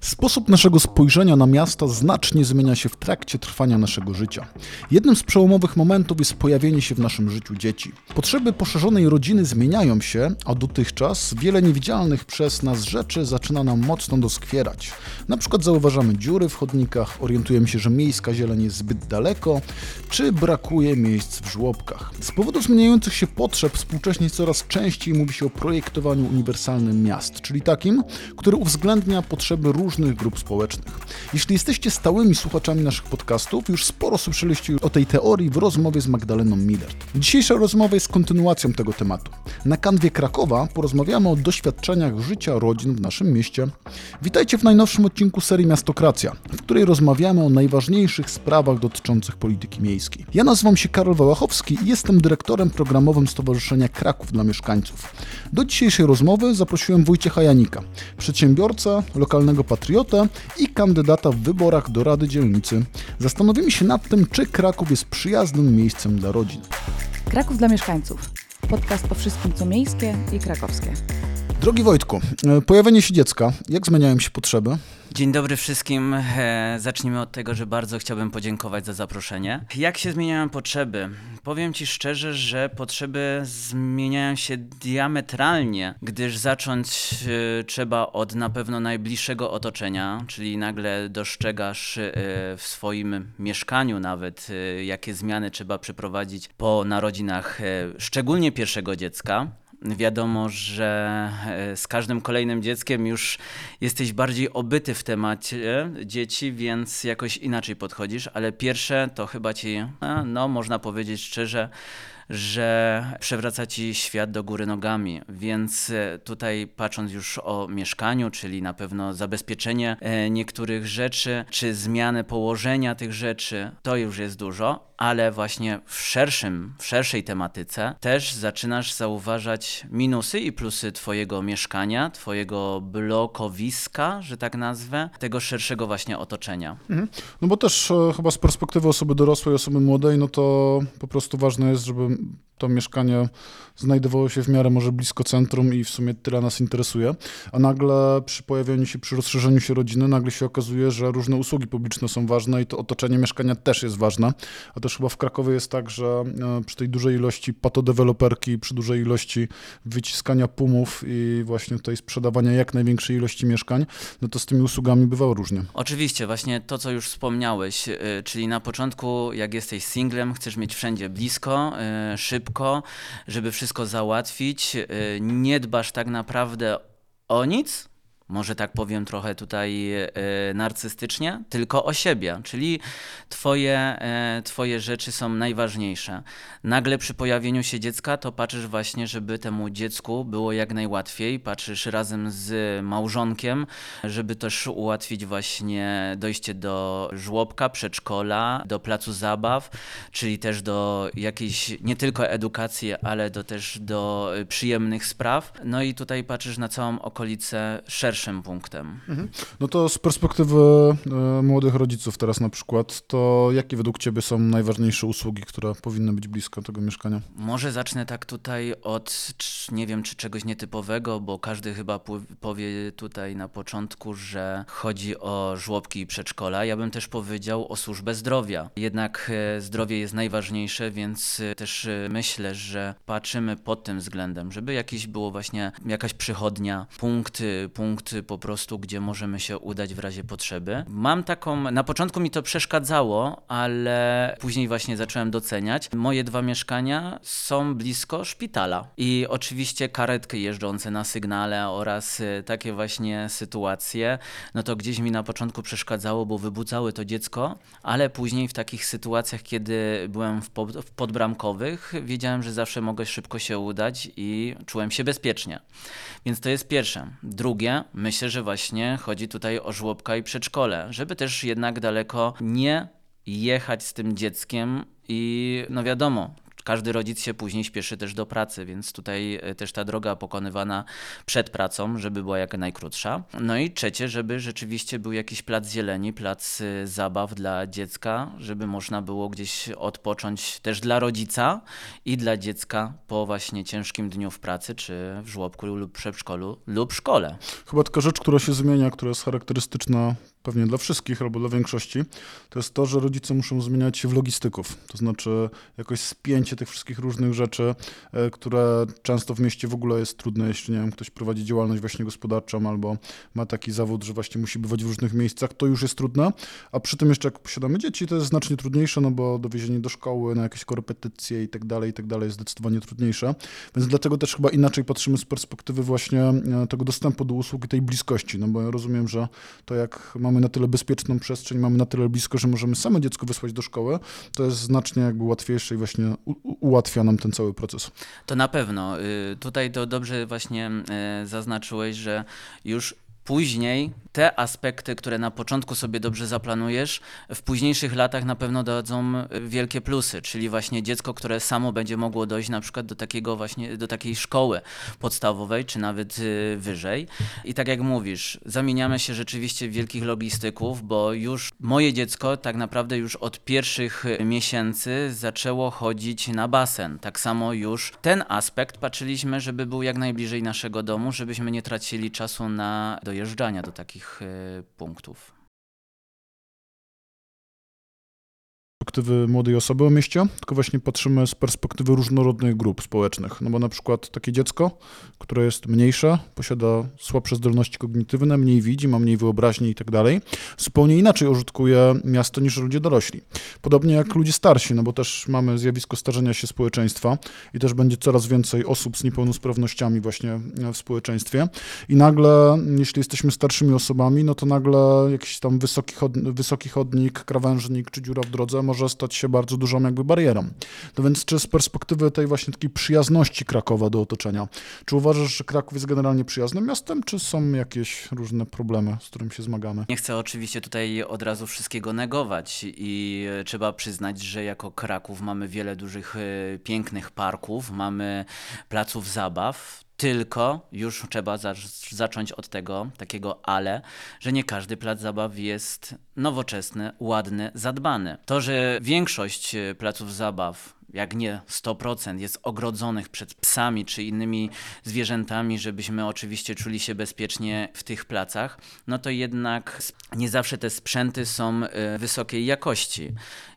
Sposób naszego spojrzenia na miasta znacznie zmienia się w trakcie trwania naszego życia. Jednym z przełomowych momentów jest pojawienie się w naszym życiu dzieci. Potrzeby poszerzonej rodziny zmieniają się, a dotychczas wiele niewidzialnych przez nas rzeczy zaczyna nam mocno doskwierać. Na przykład zauważamy dziury w chodnikach, orientujemy się, że miejska zieleń jest zbyt daleko, czy brakuje miejsc w żłobkach. Z powodu zmieniających się potrzeb współcześnie coraz częściej mówi się o projektowaniu uniwersalnym miast, czyli takim, który uwzględnia potrzeby różnych grup społecznych. Jeśli jesteście stałymi słuchaczami naszych podcastów, już sporo słyszeliście o tej teorii w rozmowie z Magdaleną Miller. Dzisiejsza rozmowa jest kontynuacją tego tematu. Na kanwie Krakowa porozmawiamy o doświadczeniach życia rodzin w naszym mieście. Witajcie w najnowszym odcinku serii Miastokracja, w której rozmawiamy o najważniejszych sprawach dotyczących polityki miejskiej. Ja nazywam się Karol Wałachowski i jestem dyrektorem programowym Stowarzyszenia Kraków dla Mieszkańców. Do dzisiejszej rozmowy zaprosiłem Wojciecha Janika, przedsiębiorcę, lokalnego patriotę i kandydata w wyborach do Rady Dzielnicy. Zastanowimy się nad tym, czy Kraków jest przyjaznym miejscem dla rodzin. Kraków dla mieszkańców. Podcast o wszystkim, co miejskie i krakowskie. Drogi Wojtku, e, pojawienie się dziecka, jak zmieniają się potrzeby? Dzień dobry wszystkim. E, zacznijmy od tego, że bardzo chciałbym podziękować za zaproszenie. Jak się zmieniają potrzeby? Powiem Ci szczerze, że potrzeby zmieniają się diametralnie, gdyż zacząć e, trzeba od na pewno najbliższego otoczenia, czyli nagle dostrzegasz e, w swoim mieszkaniu nawet, jakie zmiany trzeba przeprowadzić po narodzinach, szczególnie pierwszego dziecka. Wiadomo, że e, z każdym kolejnym dzieckiem już jesteś bardziej obyty w temacie dzieci, więc jakoś inaczej podchodzisz, ale pierwsze to chyba ci, e, no można powiedzieć szczerze, że przewraca ci świat do góry nogami, więc e, tutaj patrząc już o mieszkaniu, czyli na pewno zabezpieczenie e, niektórych rzeczy, czy zmianę położenia tych rzeczy, to już jest dużo, ale właśnie w szerszym, w szerszej tematyce też zaczynasz zauważać minusy i plusy twojego mieszkania, twojego blokowiska, że tak nazwę, tego szerszego właśnie otoczenia. No bo też e, chyba z perspektywy osoby dorosłej, osoby młodej, no to po prostu ważne jest, żeby to mieszkanie znajdowało się w miarę może blisko centrum i w sumie tyle nas interesuje, a nagle przy pojawieniu się, przy rozszerzeniu się rodziny, nagle się okazuje, że różne usługi publiczne są ważne i to otoczenie mieszkania też jest ważne, a też chyba w Krakowie jest tak, że e, przy tej dużej ilości patodeweloperki, przy dużej ilości wyciskania pumów i właśnie tutaj sprzedawania jak największej ilości mieszkań, no to z tymi usługami bywało różnie. Oczywiście, właśnie to, co już wspomniałeś, y, czyli na początku, jak jesteś singlem, chcesz mieć wszędzie blisko, y, szybko, żeby wszystko załatwić, y, nie dbasz tak naprawdę o nic. Może tak powiem trochę tutaj y, narcystycznie, tylko o siebie, czyli twoje, y, twoje rzeczy są najważniejsze. Nagle przy pojawieniu się dziecka, to patrzysz właśnie, żeby temu dziecku było jak najłatwiej. Patrzysz razem z małżonkiem, żeby też ułatwić właśnie dojście do żłobka, przedszkola, do placu zabaw, czyli też do jakiejś nie tylko edukacji, ale do też do przyjemnych spraw. No i tutaj patrzysz na całą okolicę szerszym punktem. No to z perspektywy e, młodych rodziców teraz na przykład, to jakie według Ciebie są najważniejsze usługi, które powinny być blisko tego mieszkania? Może zacznę tak tutaj od, nie wiem, czy czegoś nietypowego, bo każdy chyba powie tutaj na początku, że chodzi o żłobki i przedszkola. Ja bym też powiedział o służbę zdrowia. Jednak e, zdrowie jest najważniejsze, więc e, też myślę, że patrzymy pod tym względem, żeby jakieś było właśnie jakaś przychodnia, punkty, punkty po prostu, gdzie możemy się udać w razie potrzeby. Mam taką, na początku mi to przeszkadzało, ale później właśnie zacząłem doceniać. Moje dwa mieszkania są blisko szpitala i oczywiście karetki jeżdżące na sygnale oraz y, takie właśnie sytuacje, no to gdzieś mi na początku przeszkadzało, bo wybudzały to dziecko, ale później w takich sytuacjach, kiedy byłem w, pod, w podbramkowych, wiedziałem, że zawsze mogę szybko się udać i czułem się bezpiecznie. Więc to jest pierwsze. Drugie, myślę, że właśnie chodzi tutaj o żłobka i przedszkole, żeby też jednak daleko nie jechać z tym dzieckiem i no wiadomo, każdy rodzic się później śpieszy też do pracy, więc tutaj e, też ta droga pokonywana przed pracą, żeby była jak najkrótsza. No i trzecie, żeby rzeczywiście był jakiś plac zieleni, plac y, zabaw dla dziecka, żeby można było gdzieś odpocząć też dla rodzica i dla dziecka po właśnie ciężkim dniu w pracy, czy w żłobku lub przedszkolu lub szkole. Chyba taka rzecz, która się zmienia, która jest charakterystyczna pewnie dla wszystkich albo dla większości, to jest to, że rodzice muszą zmieniać się w logistyków. To znaczy jakoś spięcie tych wszystkich różnych rzeczy, e, które często w mieście w ogóle jest trudne, jeśli nie wiem, ktoś prowadzi działalność właśnie gospodarczą albo ma taki zawód, że właśnie musi bywać w różnych miejscach, to już jest trudne, a przy tym jeszcze jak posiadamy dzieci, to jest znacznie trudniejsze, no bo dowiezienie do szkoły na jakieś korepetycje i tak dalej, i tak dalej jest zdecydowanie trudniejsze, więc dlatego też chyba inaczej patrzymy z perspektywy właśnie e, tego dostępu do usług i tej bliskości, no bo ja rozumiem, że to jak mamy na tyle bezpieczną przestrzeń, mamy na tyle blisko, że możemy samo dziecko wysłać do szkoły, to jest znacznie jakby łatwiejsze i właśnie ułatwia nam ten cały proces. To na pewno. Y, Tutaj to dobrze właśnie y, zaznaczyłeś, że już później te aspekty, które na początku sobie dobrze zaplanujesz, w późniejszych latach na pewno dadzą y, wielkie plusy, czyli właśnie dziecko, które samo będzie mogło dojść na przykład do takiego właśnie, do takiej szkoły podstawowej, czy nawet y, wyżej. I tak jak mówisz, zamieniamy się rzeczywiście w wielkich logistyków, bo już moje dziecko tak naprawdę już od pierwszych y, miesięcy zaczęło chodzić na basen. Tak samo już ten aspekt patrzyliśmy, żeby był jak najbliżej naszego domu, żebyśmy nie tracili czasu na dojeżdżania do takich y, punktów. Perspektywy młodej osoby o mieście, tylko właśnie patrzymy z perspektywy różnorodnych grup społecznych. No bo na przykład takie dziecko, które jest mniejsze, posiada słabsze zdolności kognitywne, mniej widzi, ma mniej wyobraźni i tak dalej, zupełnie inaczej użytkuje miasto niż ludzie dorośli. Podobnie jak ludzie starsi, no bo też mamy zjawisko starzenia się społeczeństwa i też będzie coraz więcej osób z niepełnosprawnościami właśnie w społeczeństwie. I nagle, jeśli jesteśmy starszymi osobami, no to nagle jakiś tam wysoki, chod, wysoki chodnik, krawężnik czy dziura w drodze może stać się bardzo dużą jakby barierą. No więc czy z perspektywy tej właśnie takiej przyjazności Krakowa do otoczenia, czy uważasz, że Kraków jest generalnie przyjaznym miastem, czy są jakieś różne problemy, z którymi się zmagamy? Nie chcę oczywiście tutaj od razu wszystkiego negować i trzeba przyznać, że jako Kraków mamy wiele dużych, e, pięknych parków, mamy placów zabaw. Tylko już trzeba zac- zacząć od tego, takiego ale, że nie każdy plac zabaw jest nowoczesny, ładny, zadbany. To, że większość e, placów zabaw jak nie 100%, jest ogrodzonych przed psami czy innymi zwierzętami, żebyśmy oczywiście czuli się bezpiecznie w tych placach, no to jednak nie zawsze te sprzęty są e, wysokiej jakości.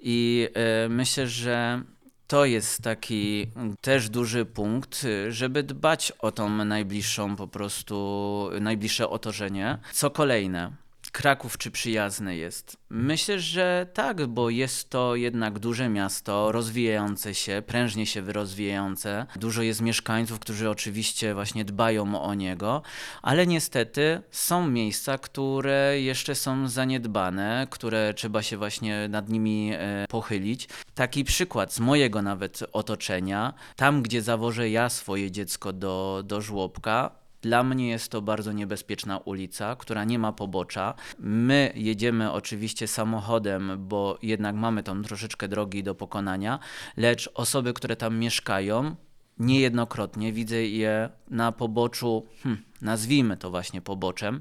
I e, myślę, że to jest taki też duży punkt, y, żeby dbać o tą najbliższą po prostu, najbliższe otoczenie. Co kolejne? Kraków czy przyjazny jest? Myślę, że tak, bo jest to jednak duże miasto, rozwijające się, prężnie się rozwijające. Dużo jest mieszkańców, którzy oczywiście właśnie dbają o niego, ale niestety są miejsca, które jeszcze są zaniedbane, które trzeba się właśnie nad nimi e, pochylić. Taki przykład z mojego nawet otoczenia, tam gdzie zawożę ja swoje dziecko do, do żłobka, dla mnie jest to bardzo niebezpieczna ulica, która nie ma pobocza. My jedziemy oczywiście samochodem, bo jednak mamy tam troszeczkę drogi do pokonania, lecz osoby, które tam mieszkają, niejednokrotnie widzę je na poboczu, hmm, nazwijmy to właśnie poboczem,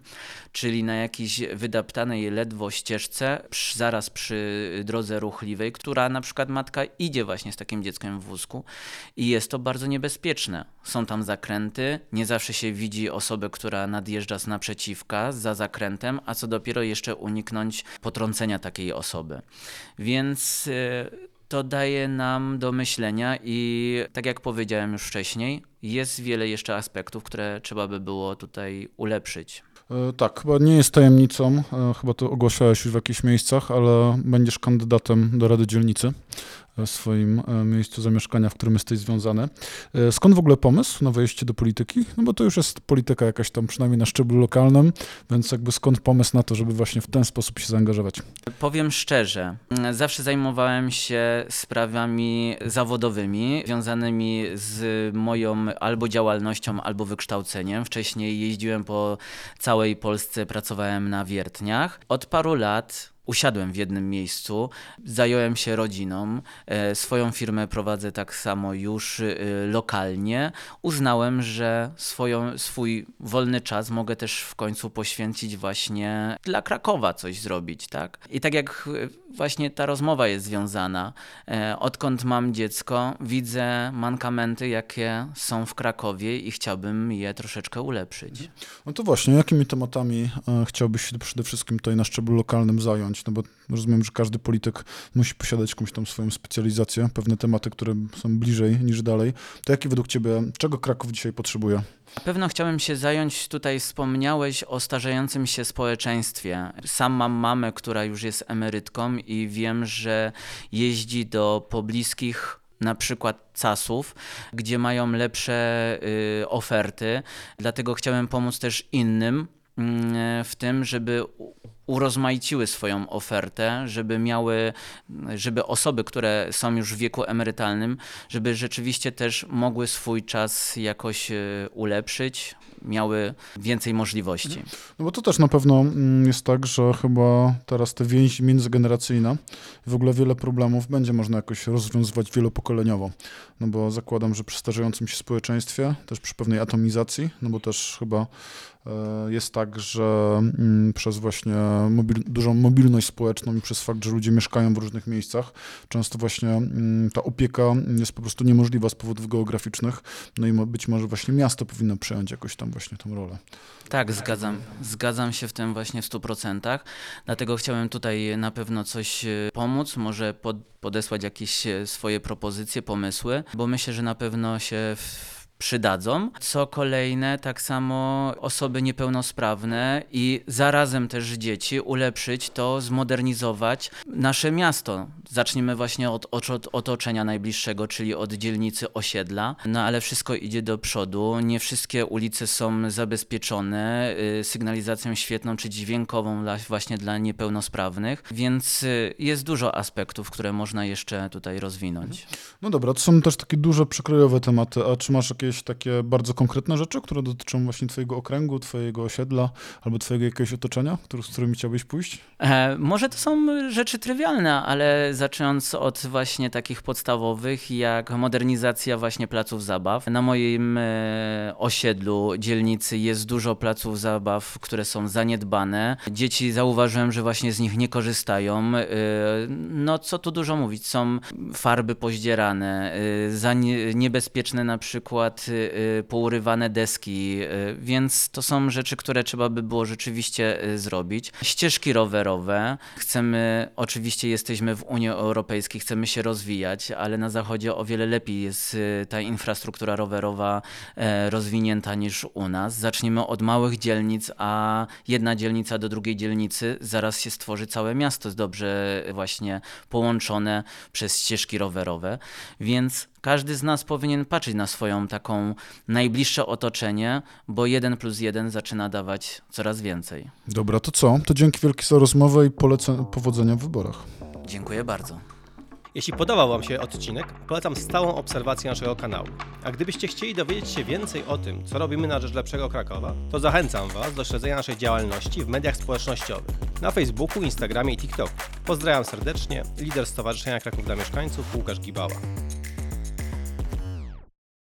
czyli na jakiejś wydeptanej ledwo ścieżce, zaraz przy drodze ruchliwej, która na przykład matka idzie właśnie z takim dzieckiem w wózku i jest to bardzo niebezpieczne. Są tam zakręty, nie zawsze się widzi osobę, która nadjeżdża z naprzeciwka, za zakrętem, a co dopiero jeszcze uniknąć potrącenia takiej osoby. Więc... Yy, to daje nam do myślenia i tak jak powiedziałem już wcześniej, jest wiele jeszcze aspektów, które trzeba by było tutaj ulepszyć. E, Tak, chyba nie jest tajemnicą, e, chyba to ogłaszałeś już w jakichś miejscach, ale będziesz kandydatem do Rady Dzielnicy swoim e, miejscu zamieszkania, w którym jesteś związany. E, Skąd w ogóle pomysł na wejście do polityki? No bo to już jest polityka jakaś tam, przynajmniej na szczeblu lokalnym, więc jakby skąd pomysł na to, żeby właśnie w ten sposób się zaangażować? Powiem szczerze, zawsze zajmowałem się sprawami zawodowymi, związanymi z moją albo działalnością, albo wykształceniem. Wcześniej jeździłem po całej Polsce, pracowałem na wiertniach. Od paru lat usiadłem w jednym miejscu, zająłem się rodziną, e, swoją firmę prowadzę tak samo już e, lokalnie. Uznałem, że swoją, swój wolny czas mogę też w końcu poświęcić właśnie dla Krakowa coś zrobić, tak? I tak jak e, właśnie ta rozmowa jest związana, odkąd mam dziecko, widzę mankamenty, jakie są w Krakowie i chciałbym je troszeczkę ulepszyć. No to właśnie, jakimi tematami chciałbyś się przede wszystkim tutaj na szczeblu lokalnym zająć? No bo rozumiem, że każdy polityk musi posiadać jakąś tam swoją specjalizację, pewne tematy, które są bliżej niż dalej. To jakie według ciebie, czego Kraków dzisiaj potrzebuje? Na pewno chciałbym się zająć, tutaj wspomniałeś o starzejącym się społeczeństwie. Sam mam mamę, która już jest emerytką i wiem, że jeździ do pobliskich na przykład casów, gdzie mają lepsze y, oferty. Dlatego chciałem pomóc też innym mm, w tym, żeby urozmaiciły swoją ofertę, żeby miały, żeby osoby, które są już w wieku emerytalnym, żeby rzeczywiście też mogły swój czas jakoś y, ulepszyć, miały więcej możliwości. No bo to też na pewno mm, jest tak, że chyba teraz te więzi międzygeneracyjne w ogóle wiele problemów będzie można jakoś rozwiązywać wielopokoleniowo. No bo zakładam, że przy starzejącym się społeczeństwie, też przy pewnej atomizacji, no bo też chyba e, jest tak, że mm, przez właśnie mobil, dużą mobilność społeczną i przez fakt, że ludzie mieszkają w różnych miejscach, często właśnie mm, ta opieka jest po prostu niemożliwa z powodów geograficznych, no i być może właśnie miasto powinno przejąć jakoś tam właśnie tą rolę. Tak, zgadzam. Zgadzam się w tym właśnie w 100%. Dlatego chciałem tutaj na pewno coś e, pomóc, może pod, podesłać jakieś e, swoje propozycje, pomysły, bo myślę, że na pewno się w, przydadzą. Co kolejne, tak samo osoby niepełnosprawne i zarazem też dzieci ulepszyć to, zmodernizować nasze miasto. Zaczniemy właśnie od, od otoczenia najbliższego, czyli od dzielnicy osiedla, no ale wszystko idzie do przodu. Nie wszystkie ulice są zabezpieczone y, sygnalizacją świetną czy dźwiękową dla, właśnie dla niepełnosprawnych, więc y, jest dużo aspektów, które można jeszcze tutaj rozwinąć. No dobra, to są też takie duże, przekrojowe tematy. A czy masz jakieś takie bardzo konkretne rzeczy, które dotyczą właśnie twojego okręgu, twojego osiedla albo twojego jakiegoś otoczenia, który, z którymi chciałbyś pójść? E, może to są rzeczy trywialne, ale zaczynając od właśnie takich podstawowych, jak modernizacja właśnie placów zabaw. Na moim e, osiedlu, dzielnicy jest dużo placów zabaw, które są zaniedbane. Dzieci zauważyłem, że właśnie z nich nie korzystają. E, no co tu dużo mówić, są farby poździerane, e, niebezpieczne na przykład e, pourywane deski, e, więc to są rzeczy, które trzeba by było rzeczywiście e, zrobić. Ścieżki rowerowe. Chcemy, oczywiście jesteśmy w Unii Europejskiej, chcemy się rozwijać, ale na zachodzie o wiele lepiej jest ta infrastruktura rowerowa e, rozwinięta niż u nas. Zaczniemy od małych dzielnic, a jedna dzielnica do drugiej dzielnicy, zaraz się stworzy całe miasto, dobrze właśnie połączone przez ścieżki rowerowe, więc każdy z nas powinien patrzeć na swoją taką najbliższe otoczenie, bo jeden plus jeden zaczyna dawać coraz więcej. Dobra, to co? To dzięki wielkie za rozmowę i polecę powodzenia w wyborach. Dziękuję bardzo. Jeśli podobał Wam się odcinek, polecam stałą obserwację naszego kanału. A gdybyście chcieli dowiedzieć się więcej o tym, co robimy na rzecz lepszego Krakowa, to zachęcam Was do śledzenia naszej działalności w mediach społecznościowych na Facebooku, Instagramie i TikToku. Pozdrawiam serdecznie, lider Stowarzyszenia Kraków dla Mieszkańców Łukasz Gibała.